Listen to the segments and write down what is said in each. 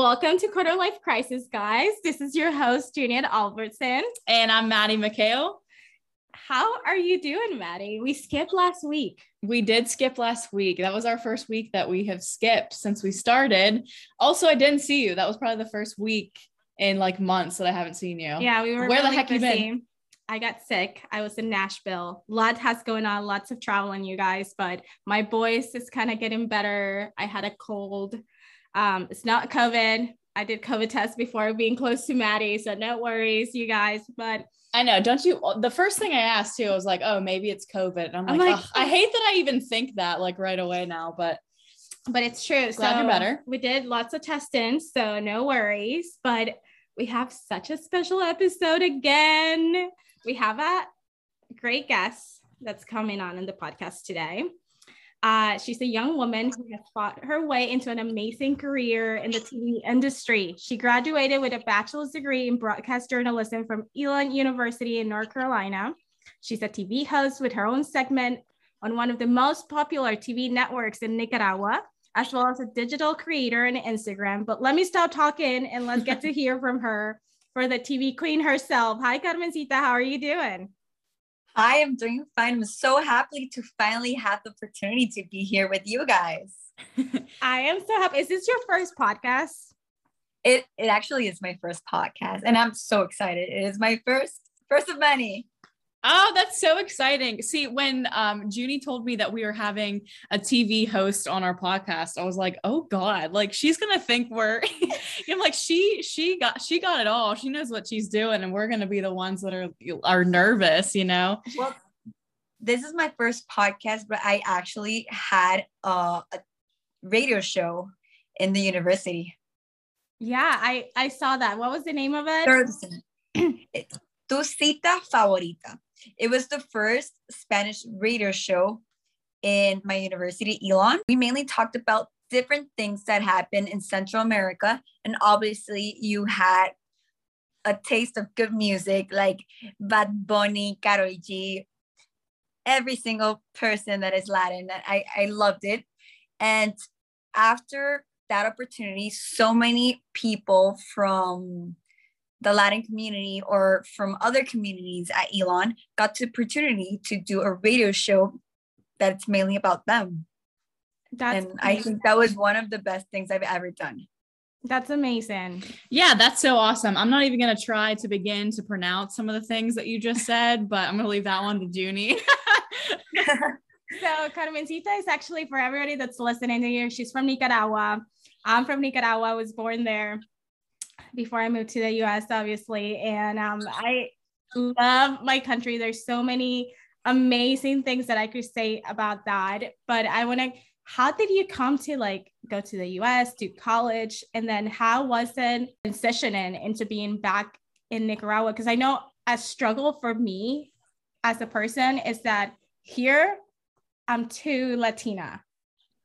Welcome to Quarter Life Crisis, guys. This is your host, Juliet Albertson. And I'm Madi McHale. How are you doing, Madi? We skipped last week. We did skip last week. That was our first week that we have skipped since we started. Also, I didn't see you. That was probably the first week in like months that I haven't seen you. Yeah, we were. Where really the heck busy. you been? I got sick. I was in Nashville. A lot has going on, lots of traveling, you guys, but my voice is kind of getting better. I had a cold. Um, it's not COVID. I did COVID test before being close to Madi, so no worries, you guys. But I know. Don't you? The first thing I asked too, I was like, oh, maybe it's COVID. And I'm I'm like, like, I hate that I even think that like right away now, but but it's true. Glad so you're better. We did lots of testing, so no worries. But we have such a special episode again. We have a great guest that's coming on in the podcast today. Uh, she's a young woman who has fought her way into an amazing career in the TV industry. She graduated with a bachelor's degree in broadcast journalism from Elon University in North Carolina. She's a TV host with her own segment on one of the most popular TV networks in Nicaragua, as well as a digital creator on Instagram. But let me stop talking and let's get to hear from her for the TV queen herself. Hi, Carmencita. How are you doing? I am doing fine. I'm so happy to finally have the opportunity to be here with you guys. I am so happy. Is this your first podcast? It it actually is my first podcast, and I'm so excited. It is my first first of many. Oh, that's so exciting. See, when um Juni told me that we were having a TV host on our podcast, I was like, oh God, like she's gonna think we're I'm like, she she got she got it all. She knows what she's doing, and we're gonna be the ones that are are nervous, you know. Well, this is my first podcast, but I actually had a, a radio show in the university. Yeah, I I saw that. What was the name of it? Tu cita favorita. It was the first Spanish radio show in my university, Elon. We mainly talked about different things that happened in Central America. And obviously, you had a taste of good music like Bad Bunny, Karol G, every single person that is Latin. I, I loved it. And after that opportunity, so many people from the Latin community or from other communities at Elon got the opportunity to do a radio show that's mainly about them. That's and I think that was one of the best things I've ever done. that's amazing. Yeah, that's so awesome. I'm not even gonna try to begin to pronounce some of the things that you just said, but I'm gonna leave that one to Juni. So Carmencita is actually for everybody that's listening to you. She's from Nicaragua. I'm from Nicaragua. I was born there before I moved to the US, obviously. And um, I love my country. There's so many amazing things that I could say about that. But I want to, how did you come to like go to the US, to college? And then how was it transitioning into being back in Nicaragua? Because I know a struggle for me as a person is that here I'm too Latina.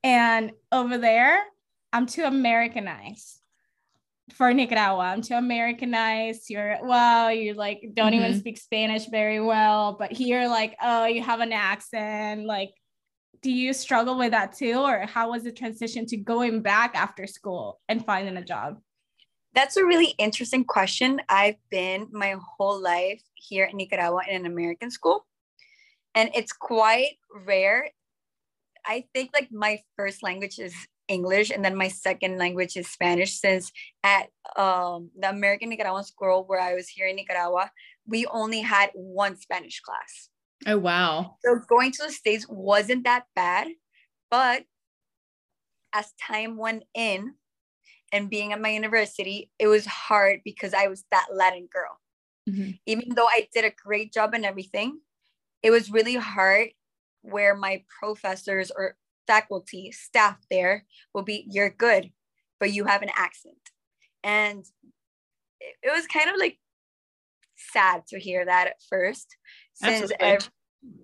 And over there, I'm too Americanized for Nicaragua. I'm too Americanized. You're well, you like don't even Mhm. speak Spanish very well, but here, like, oh, you have an accent. Like, do you struggle with that too? Or how was the transition to going back after school and finding a job? That's a really interesting question. I've been my whole life here in Nicaragua in an American school, and it's quite rare. I think like my first language is English, and then my second language is Spanish. Since at um, the American Nicaraguan school where I was here in Nicaragua, we only had one Spanish class. oh wow. So going to the States wasn't that bad, but as time went in and being at my university, it was hard because I was that Latin girl. Mhm. Even though I did a great job and everything, it was really hard where my professors or faculty, staff there will be, you're good, but you have an accent. And it, was kind of like sad to hear that at first, since Absolutely. ev-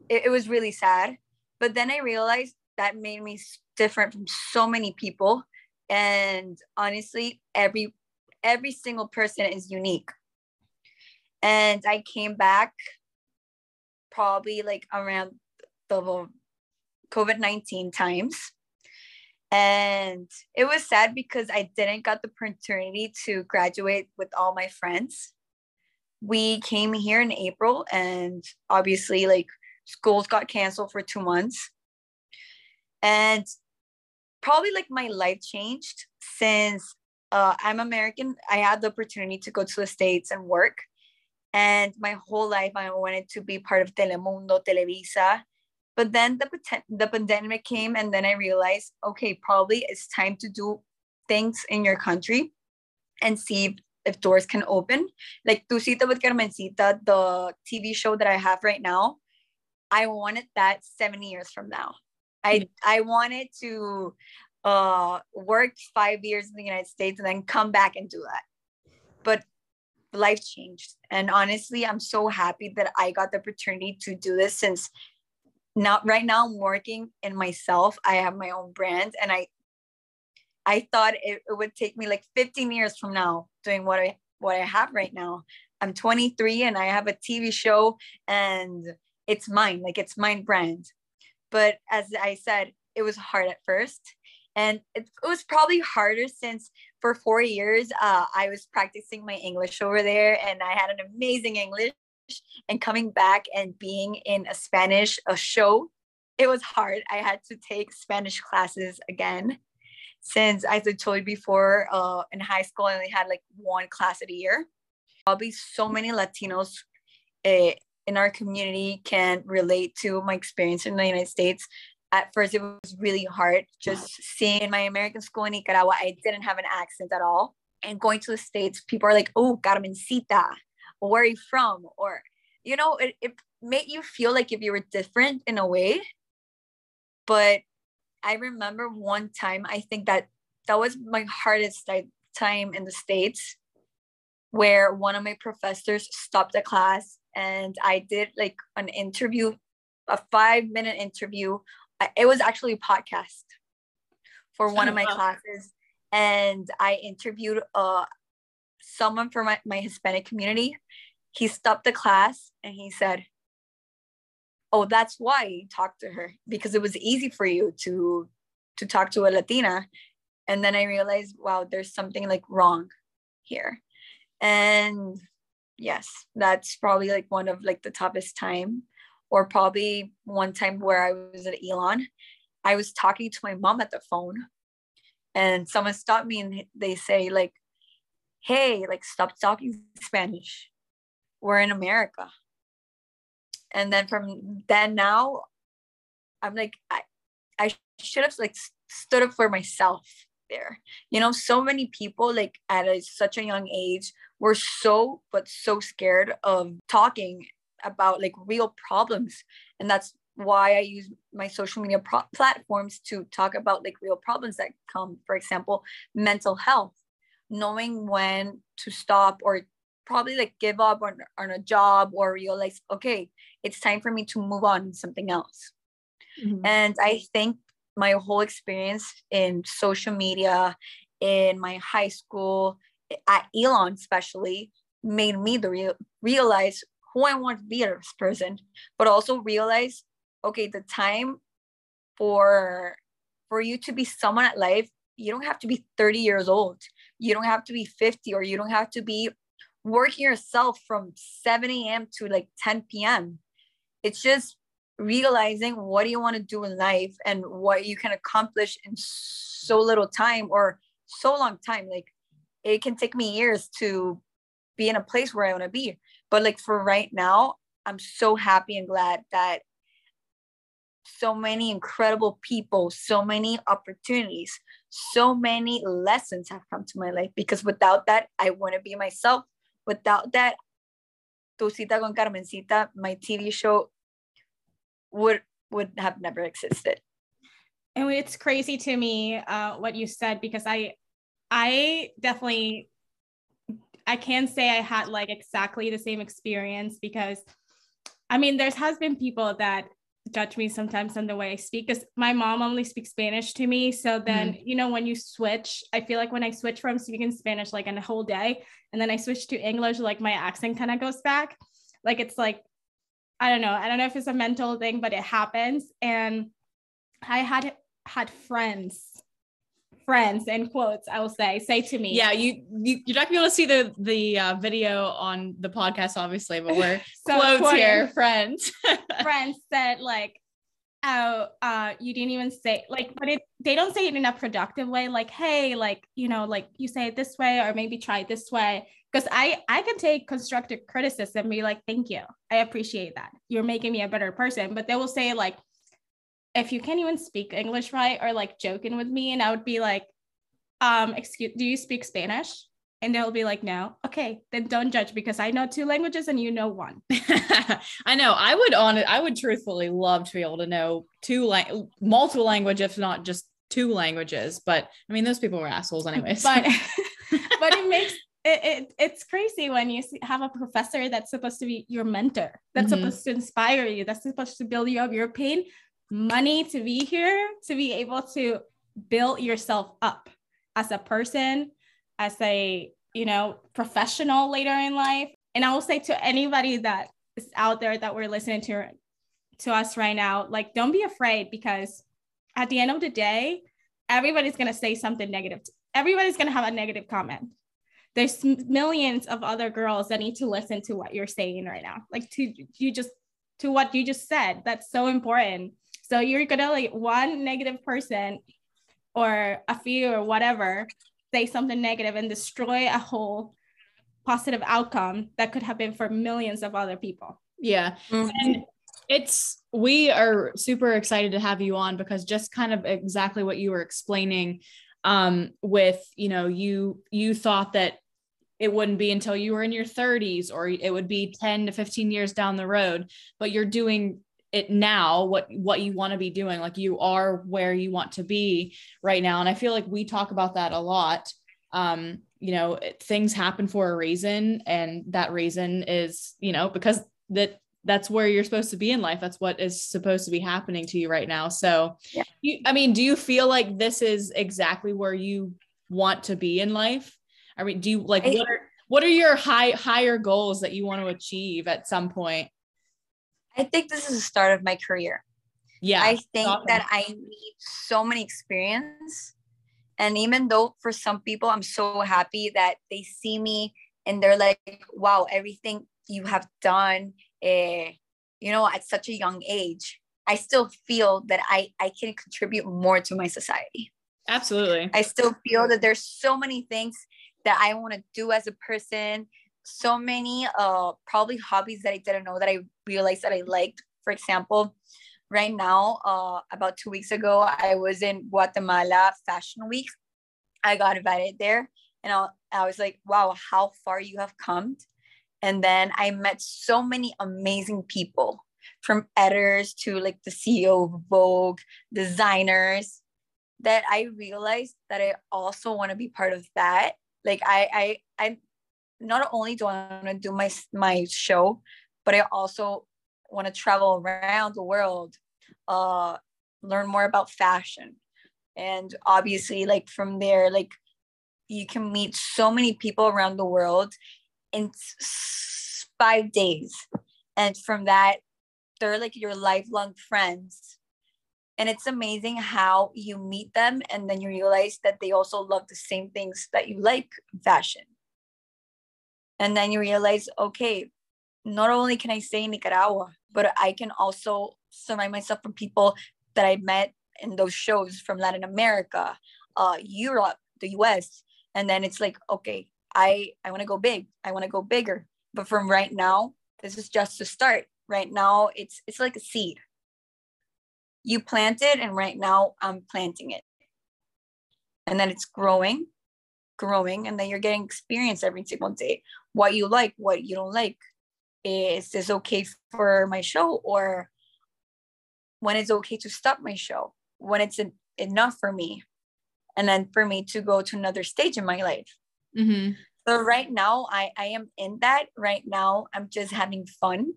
it, it was really sad. But then I realized that made me different from so many people. And honestly, every every single person is unique. And I came back probably like around the COVID 19 times. And it was sad because I didn't got the opportunity to graduate with all my friends. We came here in April and obviously like schools got canceled for two months. And probably like my life changed since uh, I'm American. I had the opportunity to go to the States and work. And my whole life, I wanted to be part of Telemundo, Televisa. But then the, the pandemic came, and then I realized, okay, probably it's time to do things in your country and see if, doors can open. Like Tu Cita with Carmencita, the TV show that I have right now, I wanted that seven years from now. I I wanted to uh work five years in the United States and then come back and do that. But life changed. And honestly, I'm so happy that I got the opportunity to do this since now right now I'm working in myself. I have my own brand and I I thought it, it would take me like 15 years from now doing what I what I have right now. I'm 23 and I have a TV show and it's mine, like it's mine brand. But as I said, it was hard at first. And it, it was probably harder since for four years, uh, I was practicing my English over there and I had an amazing English. And coming back and being in a Spanish a show, it was hard. I had to take Spanish classes again since as I told you before, uh, in high school, I only had like one class a year. Probably so many Latinos uh, in our community can relate to my experience in the United States. At first, it was really hard just seeing my American school in Nicaragua, I didn't have an accent at all. And going to the States, people are like, oh, Carmencita, where are you from? Or, you know, it, it made you feel like if you were different in a way. But I remember one time, I think that that was my hardest time in the States where one of my professors stopped the class and I did like an interview, a five minute interview. It was actually a podcast for one of my classes. And I interviewed uh, someone from my, my Hispanic community. He stopped the class and he said, Oh, that's why you talked to her because it was easy for you to to talk to a Latina. And then I realized, wow, there's something like wrong here. And yes that's probably like one of like the toughest time or probably one time where i was at elon i was talking to my mom at the phone and someone stopped me and they say like hey like stop talking spanish. We're in america. And then from then now i'm like i, I should have like stood up for myself there. You know so many people like at a, such a young age were so but so scared of talking about like real problems. And that's why i use my social media pro- platforms to talk about like real problems that come for example mental health knowing when to stop or probably like give up on, on a job or realize okay it's time for me to move on to something else mm-hmm. and i think my whole experience in social media in my high school at elon especially made me the real realize who i want to be as a person but also realize okay the time for for you to be someone at life you don't have to be 30 years old you don't have to be 50 or you don't have to be working yourself from 7 a.m to like 10 p.m it's just realizing what do you want to do in life and what you can accomplish in so little time or so long time. Like it can take me years to be in a place where i want to be. But like for right now i'm so happy and glad that so many incredible people so many opportunities so many lessons have come to my life because without that i wouldn't be myself. Without that Tu Cita con Carmencita, my TV show would would have never existed. And it's crazy to me uh, what you said because i i definitely i can say i had like exactly the same experience because i mean there's has been people that judge me sometimes on the way i speak because my mom only speaks spanish to me so then mm. you know when you switch i feel like when i switch from speaking spanish like in a whole day and then i switch to english like my accent kind of goes back like it's like I don't know. I don't know if it's a mental thing, but it happens. And I had had friends friends in quotes i will say say to me. Yeah you, you you're not gonna be able to see the the uh, video on the podcast obviously but we're so quotes quoting. here. friends. friends said like oh uh you didn't even say like but it they don't say it in a productive way like hey like you know like you say it this way or maybe try it this way. Because i i can take constructive criticism and be like thank you. I appreciate that. You're making me a better person. But they will say like if you can't even speak English right or like joking with me, and I would be like, um, excuse, do you speak Spanish? And they'll be like, no. Okay, then don't judge because I know two languages and you know one. I know. I would on it. I would truthfully love to be able to know two lang- multiple languages, if not just two languages. But I mean, those people were assholes anyways. But but it makes it, it, it's crazy when you have a professor that's supposed to be your mentor, that's mm-hmm. supposed to inspire you, that's supposed to build you up. Your pain money to be here to be able to build yourself up as a person as a you know professional later in life. And i will say to anybody that is out there that we're listening to to us right now like don't be afraid because at the end of the day everybody's going to say something negative. Everybody's going to have a negative comment. There's millions of other girls that need to listen to what you're saying right now. Like to you just to what you just said that's so important so you're gonna like one negative person or a few or whatever say something negative and destroy a whole positive outcome that could have been for millions of other people. Yeah. Mm-hmm. And it's we are super excited to have you on because just kind of exactly what you were explaining um with you know you you thought that it wouldn't be until you were in your 30s or it would be 10 to 15 years down the road but you're doing it now what what you want to be doing like you are where you want to be right now. And i feel like we talk about that a lot. Um you know things happen for a reason and that reason is you know because that that's where you're supposed to be in life. That's what is supposed to be happening to you right now. So yeah. you, i mean do you feel like this is exactly where you want to be in life? I mean do you like I, what are what are your high higher goals that you want to achieve at some point I think this is the start of my career. Yeah. I think awesome. that I need so many experience. And even though for some people, I'm so happy that they see me and they're like, wow, everything you have done, eh, you know, at such a young age, I still feel that I, I can contribute more to my society. Absolutely. I still feel that there's so many things that I want to do as a person so many uh probably hobbies that I didn't know that I realized that I liked. For example, right now, uh about two weeks ago, I was in Guatemala Fashion Week. I got invited there and I, I was like, wow, how far you have come. And then I met so many amazing people from editors to like the CEO of Vogue, designers, that I realized that I also want to be part of that. Like I I I not only do I want to do my my show, but I also want to travel around the world, uh, learn more about fashion, and obviously, like from there, like you can meet so many people around the world in five days, and from that, they're like your lifelong friends. And it's amazing how you meet them and then you realize that they also love the same things that you like fashion. And then you realize, okay, not only can I stay in Nicaragua, but I can also surround myself from people that I met in those shows from Latin America, uh, Europe, the US. And then it's like, okay, I, I want to go big. I want to go bigger. But from right now, this is just to start. Right now, it's it's like a seed. You plant it, and right now I'm planting it. And then it's growing, growing, and then you're getting experience every single day what you like, what you don't like. Is this okay for my show? Or when it's okay to stop my show, when it's en- enough for me, and then for me to go to another stage in my life. Mm-hmm. So right now, I, I am in that. Right now, I'm just having fun.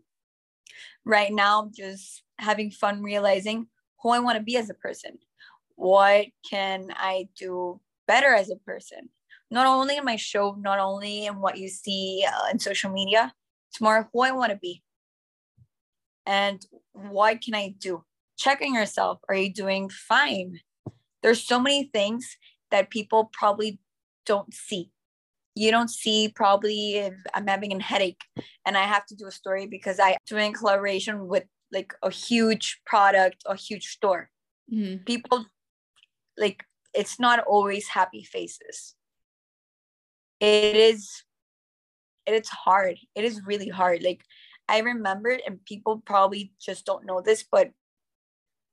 Right now, I'm just having fun realizing who I want to be as a person. What can I do better as a person? not only in my show, not only in what you see uh, in social media, more who I want to be and what can I do? Checking yourself, are you doing fine? There's so many things that people probably don't see. You don't see probably if I'm having a headache and I have to do a story because I'm doing collaboration with like a huge product, a huge store. Mhm. People like it's not always happy faces. It is it's hard. It is really hard. Like I remember and people probably just don't know this, but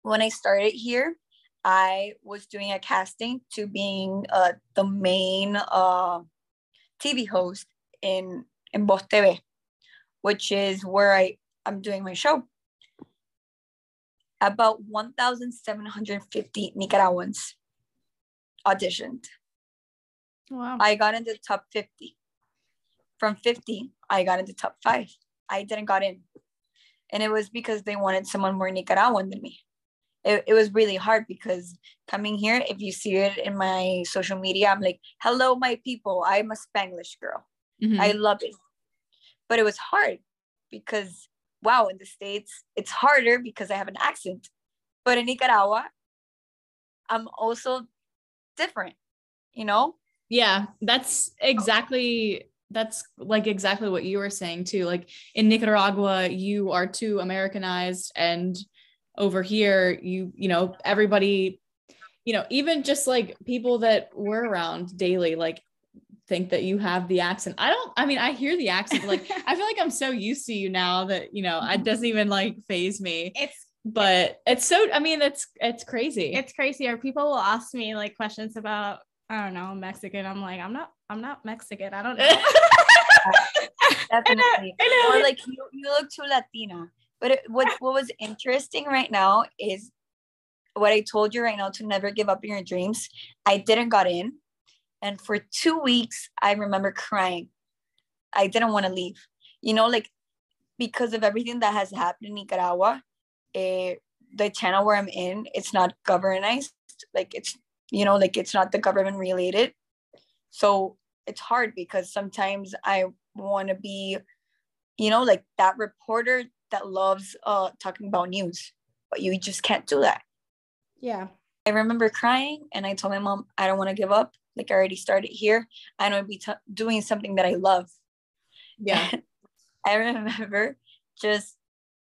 when I started here, I was doing a casting to being uh, the main uh, TV host in in VosTV, which is where I I'm doing my show. About 1,750 Nicaraguans auditioned. Wow. I got into top 50. From 50, I got into top five. I didn't got in. And it was because they wanted someone more Nicaraguan than me. It, it was really hard because coming here, if you see it in my social media, I'm like, hello, my people. I'm a Spanglish girl. Mhm. I love it. But it was hard because, wow, in the States, it's harder because I have an accent. But in Nicaragua, I'm also different, you know? Yeah, that's exactly that's like exactly what you were saying too. Like in Nicaragua, you are too Americanized and over here you you know everybody you know even just like people that we're around daily like think that you have the accent. I don't I mean I hear the accent like I feel like I'm so used to you now that you know it doesn't even like faze me. it's But it's so I mean it's it's crazy. it's crazy. Or people will ask me like questions about I don't know Mexican. I'm like I'm not I'm not Mexican. I don't know. Definitely. I know. Or like you, you look too Latina. But it, what what was interesting right now is what I told you right now to never give up in your dreams. I didn't got in, and for two weeks I remember crying. I didn't want to leave. You know, like because of everything that has happened in Nicaragua, eh, the channel where I'm in, it's not governized. Like it's you know, like it's not the government related. So it's hard because sometimes I want to be, you know, like that reporter that loves uh talking about news, but you just can't do that. yeah. I remember crying and I told my mom, I don't want to give up. Like I already started here. I want to be t- doing something that I love. yeah. I remember just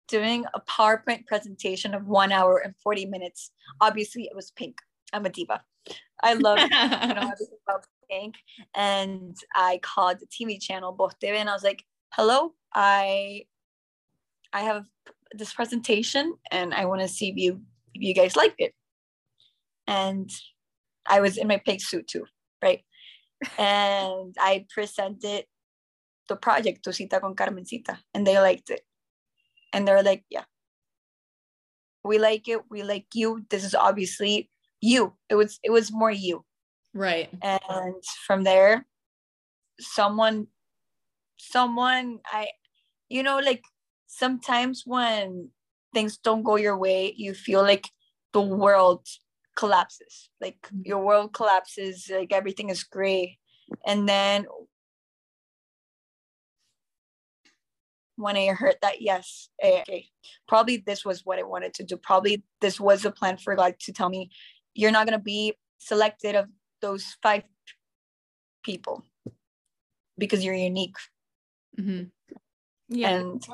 doing a PowerPoint presentation of one hour and 40 minutes. Obviously, it was pink. I'm a diva. I love you know about pink. And I called the TV channel, TV, and I was like, hello, I I have this presentation and I want to see if you if you guys like it. And I was in my pink suit too, right? and I presented the project Tu Cita con Carmencita, and they liked it. And they're like, yeah, we like it. We like you. This is obviously you. It was it was more you. right. And from there, someone, someone, I, you know, like sometimes when things don't go your way, you feel like the world collapses. Like your world collapses. Like everything is gray. And then when I heard that, yes, eh, okay, probably this was what I wanted to do. Probably this was a plan for God to tell me, you're not going to be selected of those five people because you're unique. Mhm. Yeah. And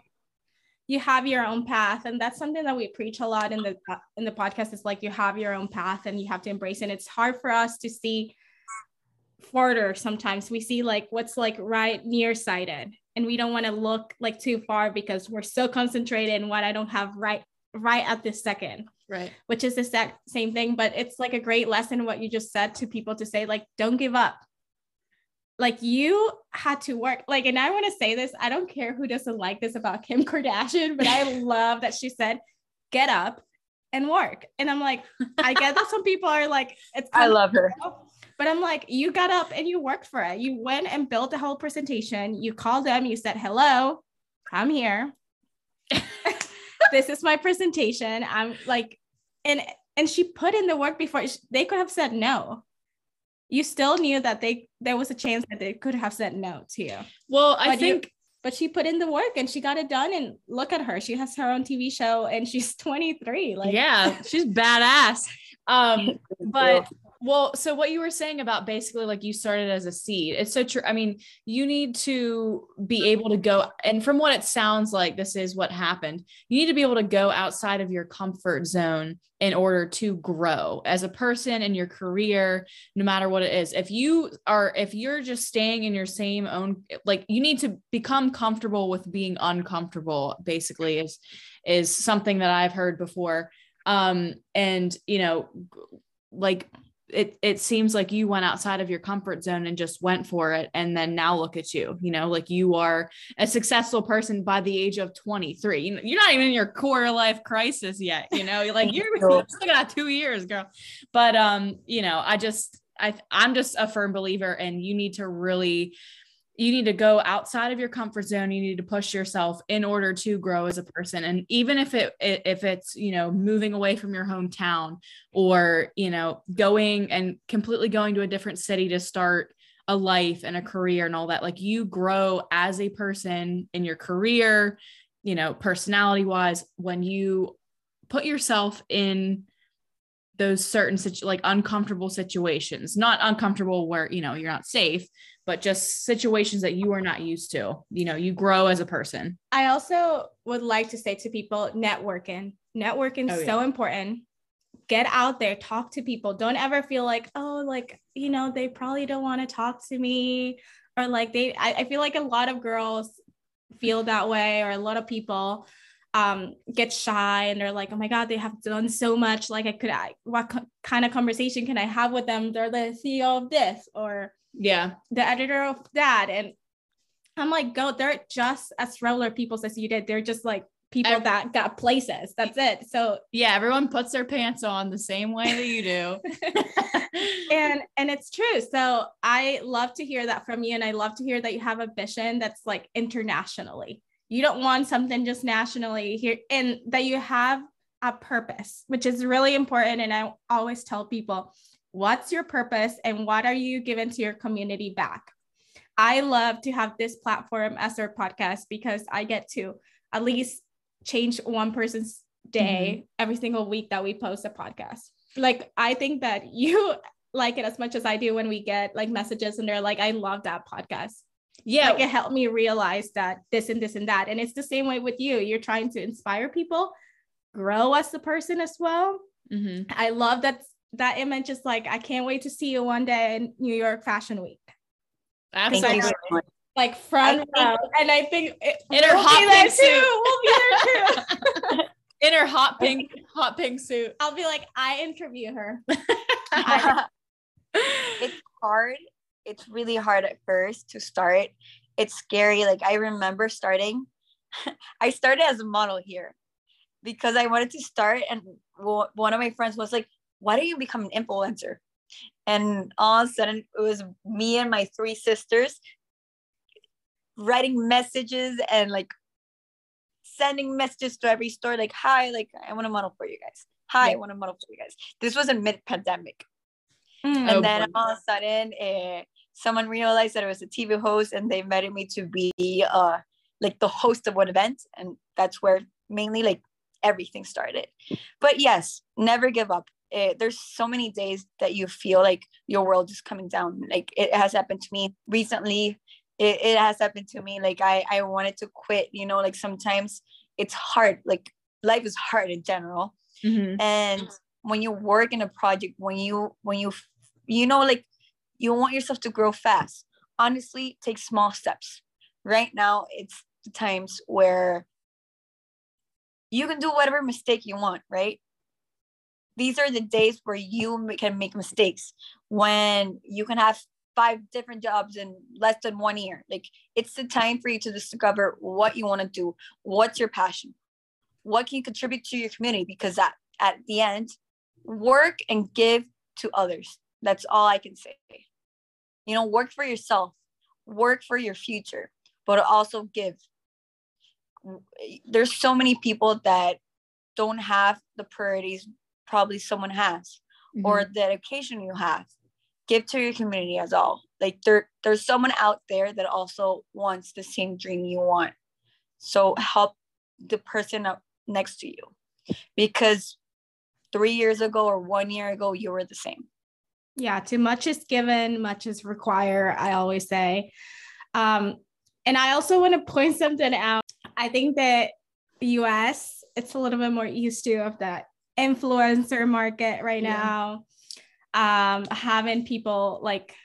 you have your own path and that's something that we preach a lot in the in the podcast it's like you have your own path and you have to embrace it. And it's hard for us to see further sometimes we see like what's like right nearsighted and we don't want to look like too far because we're so concentrated in what i don't have right right at this second Right. which is the sec- same thing but it's like a great lesson what you just said to people to say like don't give up. Like you had to work like and i want to say this i don't care who doesn't like this about kim kardashian but i love that she said get up and work. And i'm like i get that some people are like it's I love her. but i'm like you got up and you worked for it. You went and built the whole presentation. You called them. You said hello i'm here this is my presentation. I'm like and and she put in the work before. They could have said no. You still knew that they there was a chance that they could have said no to you. Well, I But you- think but she put in the work and she got it done and look at her. She has her own tv show and she's 23 like yeah, she's badass. Um, but Well, so what you were saying about basically like you started as a seed, it's so true. I mean, you need to be able to go, and from what it sounds like, this is what happened. You need to be able to go outside of your comfort zone in order to grow as a person in your career, no matter what it is. If you are, if you're just staying in your same own, like you need to become comfortable with being uncomfortable, basically, is is something that I've heard before. Um, and you know, like it it seems like you went outside of your comfort zone and just went for it and then now look at you you know like you are a successful person by the age of 23 you know, you're not even in your quarter life crisis yet you know like you're, you still got two years girl. But um you know i just i i'm just a firm believer and you need to really you need to go outside of your comfort zone you need to push yourself in order to grow as a person. And even if it if it's you know moving away from your hometown or you know going and completely going to a different city to start a life and a career and all that like you grow as a person in your career you know personality wise when you put yourself in those certain situ- like uncomfortable situations not uncomfortable where you know you're not safe but just situations that you are not used to. You know, you grow as a person. I also would like to say to people networking. Networking is oh, yeah. so important. Get out there, talk to people. Don't ever feel like, oh, like, you know, they probably don't want to talk to me. Or like they, I, I feel like a lot of girls feel that way, or a lot of people um, get shy and they're like, oh my God, they have done so much. Like, I could, I, what co- kind of conversation can I have with them? They're the CEO of this, or yeah the editor of that. And i'm like go they're just as regular people as you did. They're just like people Every- that got places. That's it. So yeah everyone puts their pants on the same way that you do. And and it's true. So i love to hear that from you and i love to hear that you have a vision that's like internationally. You don't want something just nationally here and that you have a purpose which is really important and i always tell people What's your purpose and what are you giving to your community back? I love to have this platform as our podcast because I get to at least change one person's day mm-hmm. every single week that we post a podcast. Like, I think that you like it as much as I do when we get like messages and they're like, I love that podcast. Yeah. Like, it helped me realize that this and this and that. And it's the same way with you. You're trying to inspire people, grow as a person as well. Mm-hmm. I love that that image is like, I can't wait to see you one day in New York Fashion Week. Absolutely. Like front row. And I think it, in her we'll hot pink suit. We'll be there too. in her hot pink, hot pink suit. I'll be like, I interview her. it's hard. It's really hard at first to start. It's scary. Like I remember starting, I started as a model here because I wanted to start and one of my friends was like, why don't you become an influencer? And all of a sudden, it was me and my three sisters writing messages and like sending messages to every store, like, hi, like, I want to model for you guys. Hi, yeah. I want to model for you guys. This was in mid pandemic. Mm, and oh, then boy. all of a sudden, uh, someone realized that it was a TV host and they invited me to be uh, like the host of one event. And that's where mainly like everything started. But yes, never give up it, there's so many days that you feel like your world is coming down. Like it has happened to me recently. It, it has happened to me. Like i i wanted to quit you know like sometimes it's hard. Like life is hard in general. Mm-hmm. and when you work in a project when you when you you know like you want yourself to grow fast honestly take small steps. Right now it's the times where you can do whatever mistake you want right these are the days where you can make mistakes. When you can have five different jobs in less than one year. Like it's the time for you to discover what you want to do. What's your passion? What can you contribute to your community? Because at, at the end work and give to others. That's all i can say. You know work for yourself. Work for your future but also give. There's so many people that don't have the priorities probably someone has mm-hmm. or the education you have give to your community as all like there there's someone out there that also wants the same dream you want so help the person up next to you because three years ago or one year ago you were the same Yeah, too much is given, much is required, I always say. Um, and I also want to point something out. I think that the US, it's a little bit more used to of that influencer market right yeah. now. Um, having people like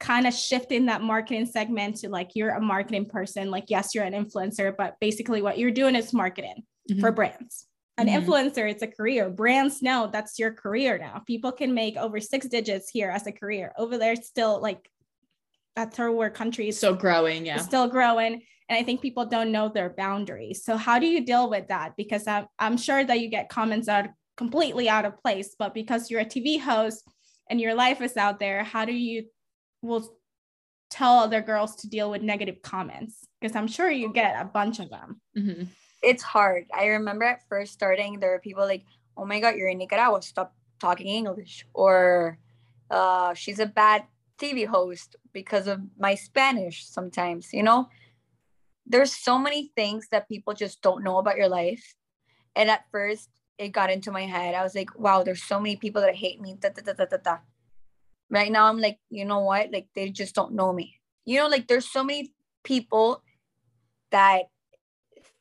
kind of shifting that marketing segment to like you're a marketing person, like yes, you're an influencer, but basically what you're doing is marketing mm-hmm. for brands. An mm-hmm. influencer, it's a career. Brands know that's your career now. People can make over six digits here as a career. Over there, still like a third world country. Still growing, yeah. Still growing. And I think people don't know their boundaries. So how do you deal with that? Because I'm, I'm sure that you get comments that are completely out of place, but because you're a TV host and your life is out there, how do you will tell other girls to deal with negative comments? Because I'm sure you get a bunch of them. Mm-hmm. It's hard. I remember at first starting, there were people like, oh my God, you're in Nicaragua, stop talking English. Or uh, she's a bad TV host because of my Spanish sometimes, you know? There's so many things that people just don't know about your life. And at first, it got into my head. I was like, wow, there's so many people that hate me. Da, da, da, da, da. Right now, I'm like, you know what? Like, they just don't know me. You know, like, there's so many people that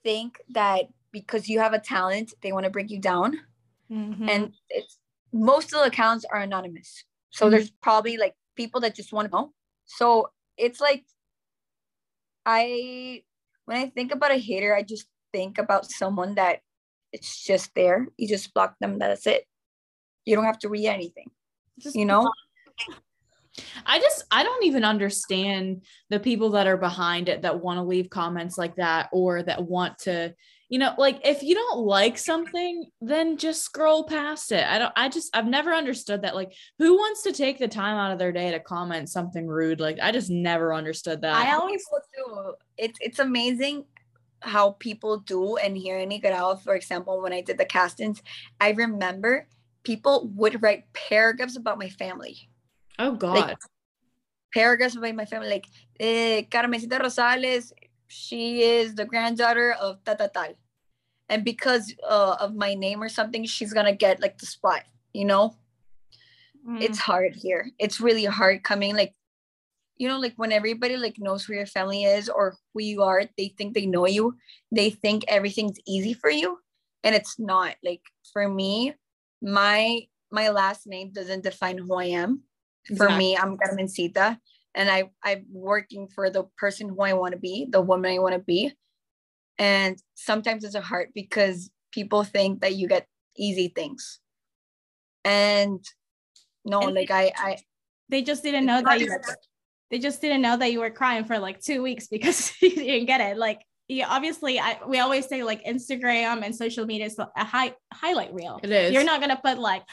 think that because you have a talent, they want to bring you down. Mm-hmm. And it's most of the accounts are anonymous. So mm-hmm. there's probably like people that just want to know. So it's like I when I think about a hater, I just think about someone that it's just there. You just block them. That's it. You don't have to read anything. Just you know. I just I don't even understand the people that are behind it that want to leave comments like that or that want to you know like if you don't like something then just scroll past it i don't i just i've never understood that like who wants to take the time out of their day to comment something rude like i just never understood that i always it's it's amazing how people do and here in nicaragua for example when i did the castings i remember people would write paragraphs about my family oh god like, paragraphs about my family like eh, Carmencita Rosales she is the granddaughter of ta ta tal. And because uh, of my name or something, she's gonna get like the spot, you know? Mm. It's hard here. It's really hard coming like you know, like when everybody like knows who your family is or who you are, they think they know you. They think everything's easy for you. And it's not. Like for me, my my last name doesn't define who I am. For exactly. me, I'm Carmencita and I I'm working for the person who I want to be, the woman I want to be. And sometimes it's a hard because people think that you get easy things. And no, and like they, I I they just didn't know that you they just didn't know that you were crying for like two weeks because you didn't get it. Like yeah, obviously I we always say like Instagram and social media is a high highlight reel. It is. You're not gonna put like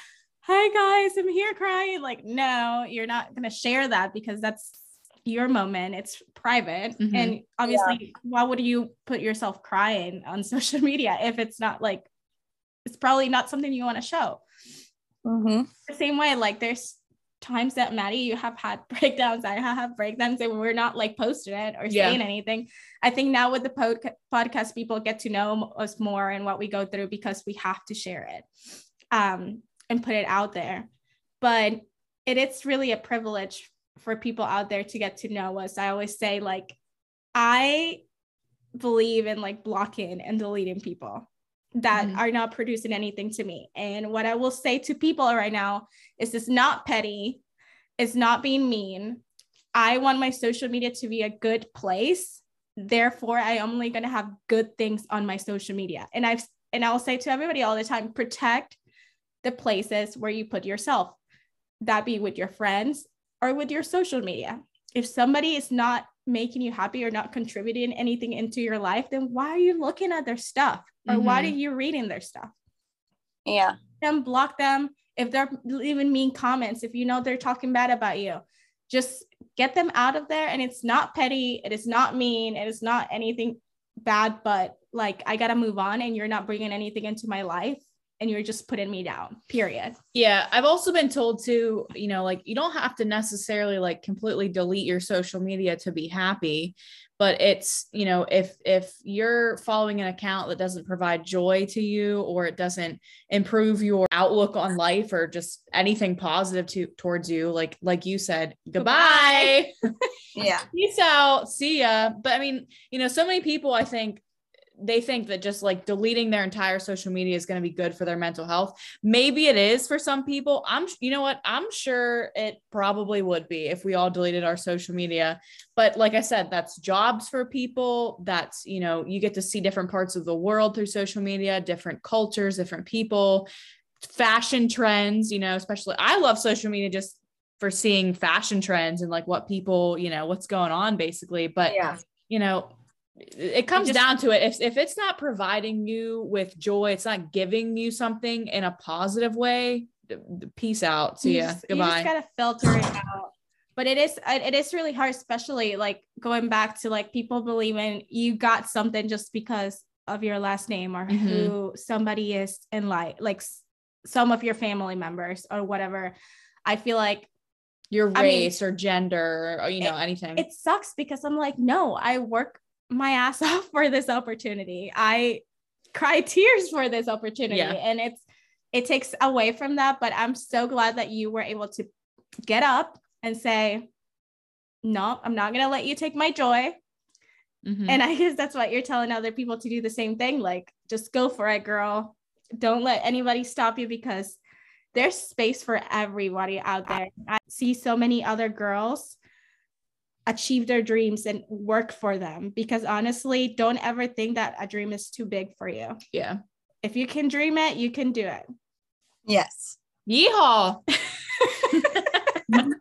hi guys, I'm here crying. Like, no, you're not going to share that because that's your moment. It's private. Mm-hmm. And obviously, yeah. why would you put yourself crying on social media if it's not like, it's probably not something you want to show. Mm-hmm. The same way, like, there's times that Madi, you have had breakdowns. I have breakdowns, and we're not like posting it or yeah. saying anything. I think now with the pod- podcast, people get to know us more and what we go through because we have to share it. Um, and put it out there. But it is really a privilege for people out there to get to know us. I always say, like, I believe in like blocking and deleting people that mm-hmm. are not producing anything to me. And what I will say to people right now is it's not petty, it's not being mean. I want my social media to be a good place. Therefore, I am only going to have good things on my social media. And I've and I'll say to everybody all the time, protect the places where you put yourself, that be with your friends or with your social media. If somebody is not making you happy or not contributing anything into your life, then why are you looking at their stuff or mm-hmm. why are you reading their stuff? Yeah. Then block them. If they're leaving mean comments, if you know they're talking bad about you, just get them out of there. And it's not petty. It is not mean. It is not anything bad, but like I got to move on and you're not bringing anything into my life and you're just putting me down period Yeah, I've also been told to, you know, like you don't have to necessarily like completely delete your social media to be happy, but it's, you know, if if you're following an account that doesn't provide joy to you or it doesn't improve your outlook on life or just anything positive to towards you, like like you said, goodbye. Yeah. Peace out. See ya. But I mean, you know, so many people I think they think that just like deleting their entire social media is going to be good for their mental health. Maybe it is for some people. I'm, you know what? I'm sure it probably would be if we all deleted our social media. But like I said, that's jobs for people. That's, you know, you get to see different parts of the world through social media, different cultures, different people, fashion trends, you know, especially I love social media just for seeing fashion trends and like what people, you know, what's going on basically. But, Yeah. you know, it comes just- down to it. If, if it's not providing you with joy, it's not giving you something in a positive way. Peace out. See you ya. just, you Goodbye. just gotta filter it out but it is it it is really hard especially like going back to like people believing you got something just because of your last name or Mhm. who somebody is in life like some of your family members or whatever i feel like Your I mean, race or gender or, you know, anything. it sucks because i'm like no i work my ass off for this opportunity. I cry tears for this opportunity. Yeah. and it's it takes away from that but i'm so glad that you were able to get up and say no i'm not going to let you take my joy. Mhm. and i guess that's what you're telling other people to do the same thing like just go for it girl. Don't let anybody stop you because there's space for everybody out there. I see so many other girls achieve their dreams and work for them because honestly don't ever think that a dream is too big for you yeah. if you can dream it you can do it Yes. Yeehaw. and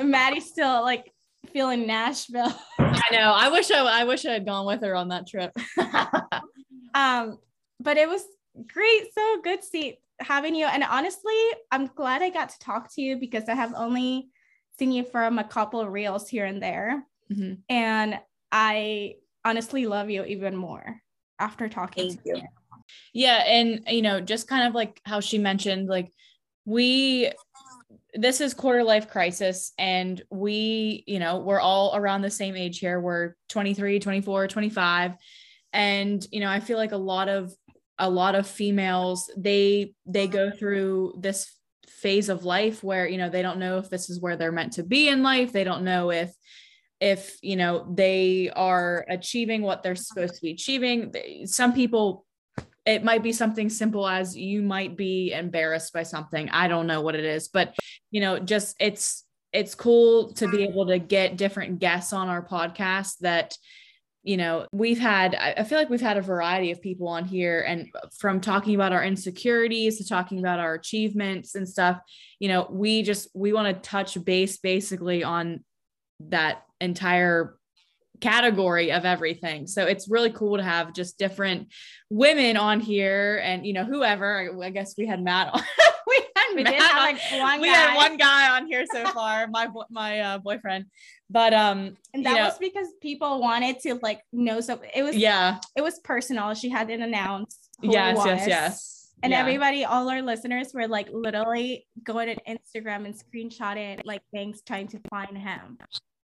Madi's still like feeling nashville I know. I wish I, I wish I had gone with her on that trip. um but it was great so good see having you and honestly i'm glad i got to talk to you because i have only seen you from a couple of reels here and there Mhm. and i honestly love you even more after talking Thank to you. you Yeah, and you know, just kind of like how she mentioned, like we this is quarter life crisis and we, you know, we're all around the same age here. We're 23, 24, 25 and you know, I feel like a lot of a lot of females they they go through this phase of life where, you know, they don't know if this is where they're meant to be in life. They don't know if if you know they are achieving what they're supposed to be achieving some people it might be something simple as you might be embarrassed by something i don't know what it is but you know just it's it's cool to be able to get different guests on our podcast that you know we've had i feel like we've had a variety of people on here and from talking about our insecurities to talking about our achievements and stuff you know we just we want to touch base basically on that entire category of everything. So it's really cool to have just different women on here and you know whoever I, I guess we had Matt on. we did have like one we guy, had one guy on here so far, my my uh, boyfriend. But um and that you know, was because people wanted to like know so it was yeah. it was personal she hadn't announced Yes, yes, yes. And Yeah. everybody, all our listeners were like literally going to Instagram and screenshotting like things trying to find him.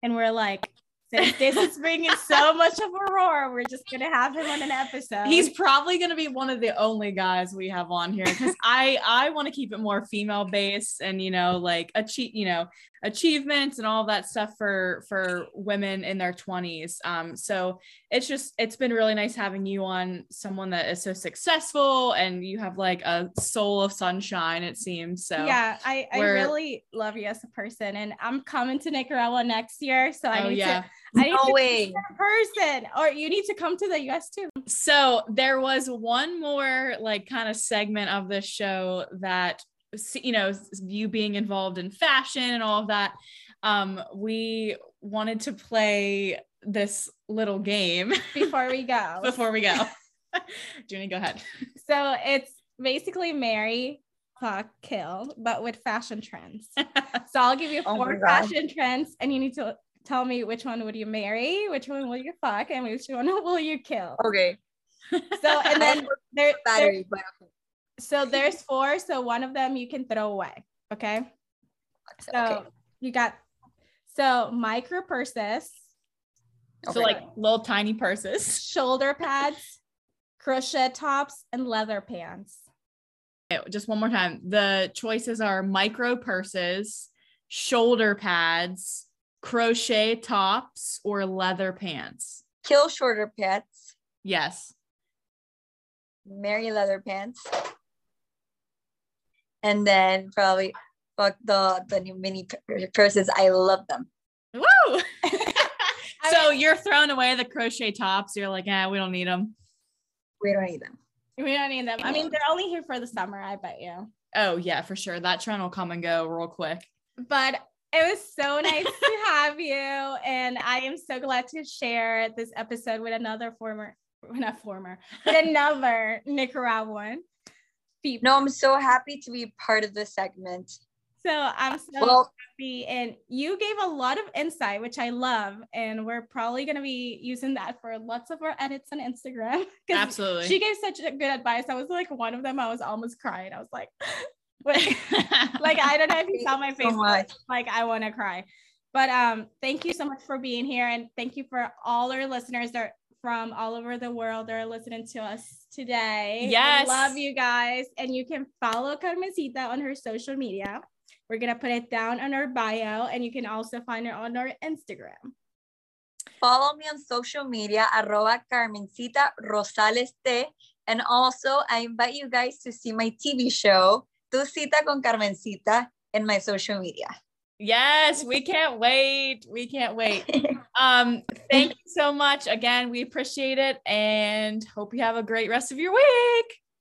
And we're like, since this is bringing so much of a roar, we're just gonna have him on an episode. He's probably to be one of the only guys we have on here because I I want to keep it more female based and you know like a cheat you know achievements and all that stuff for for women in their 20s. Um so it's just it's been really nice having you on someone that is so successful and you have like a soul of sunshine it seems. So yeah, I, I really love you as a person, and I'm coming to Nicaragua next year, so I oh need yeah. to I need No to way. in person, or you need to come to the US too. So there was one more like kind of segment of this show that you know you being involved in fashion and all of that. Um, we wanted to play this little game Before we go, before we go. Juni, go ahead. so it's basically marry fuck kill, but with fashion trends. So I'll give you Oh my four fashion trends, and you need to tell me which one would you marry, which one will you fuck, and which one will you kill. Okay. So and then there, there Battery, but okay. So there's four. So one of them you can throw away. Okay. So okay. you got so micro purses, So Okay. like little tiny purses. shoulder pads, crochet tops, and leather pants. Okay, just one more time. The choices are micro purses, shoulder pads, crochet tops, or leather pants. Kill shorter pants, Yes. marry leather pants, and then probably fuck the the new mini purses. I love them. Woo! so you're throwing away the crochet tops. You're like, yeah, we don't need them. We don't need them. We don't need them. I mean, they're only here for the summer, I bet you. Oh yeah, for sure. That trend will come and go real quick. But it was so nice to have you. And I am so glad to share this episode with another former, not former, but another Nicaraguan people. No, I'm so happy to be part of this segment. So I'm so Well, happy. And you gave a lot of insight, which I love. And we're probably going to be using that for lots of our edits on Instagram. Absolutely. She gave such good advice. I was like, one of them, I was almost crying. I was like, like I don't know if you saw my face, so but, much. like I want to cry. But um, thank you so much for being here, and thank you for all our listeners that are from all over the world that are listening to us today. We Yes. love you guys, and you can follow Carmencita on her social media. We're gonna put it down on our bio, and you can also find her on our Instagram. Follow me on social media, arroba Carmencita Rosales T. And also, I invite you guys to see my TV show, Tu Cita con Carmencita, in my social media. yes, we can't wait. We can't wait. Um, thank you so much. Again, we appreciate it and hope you have a great rest of your week.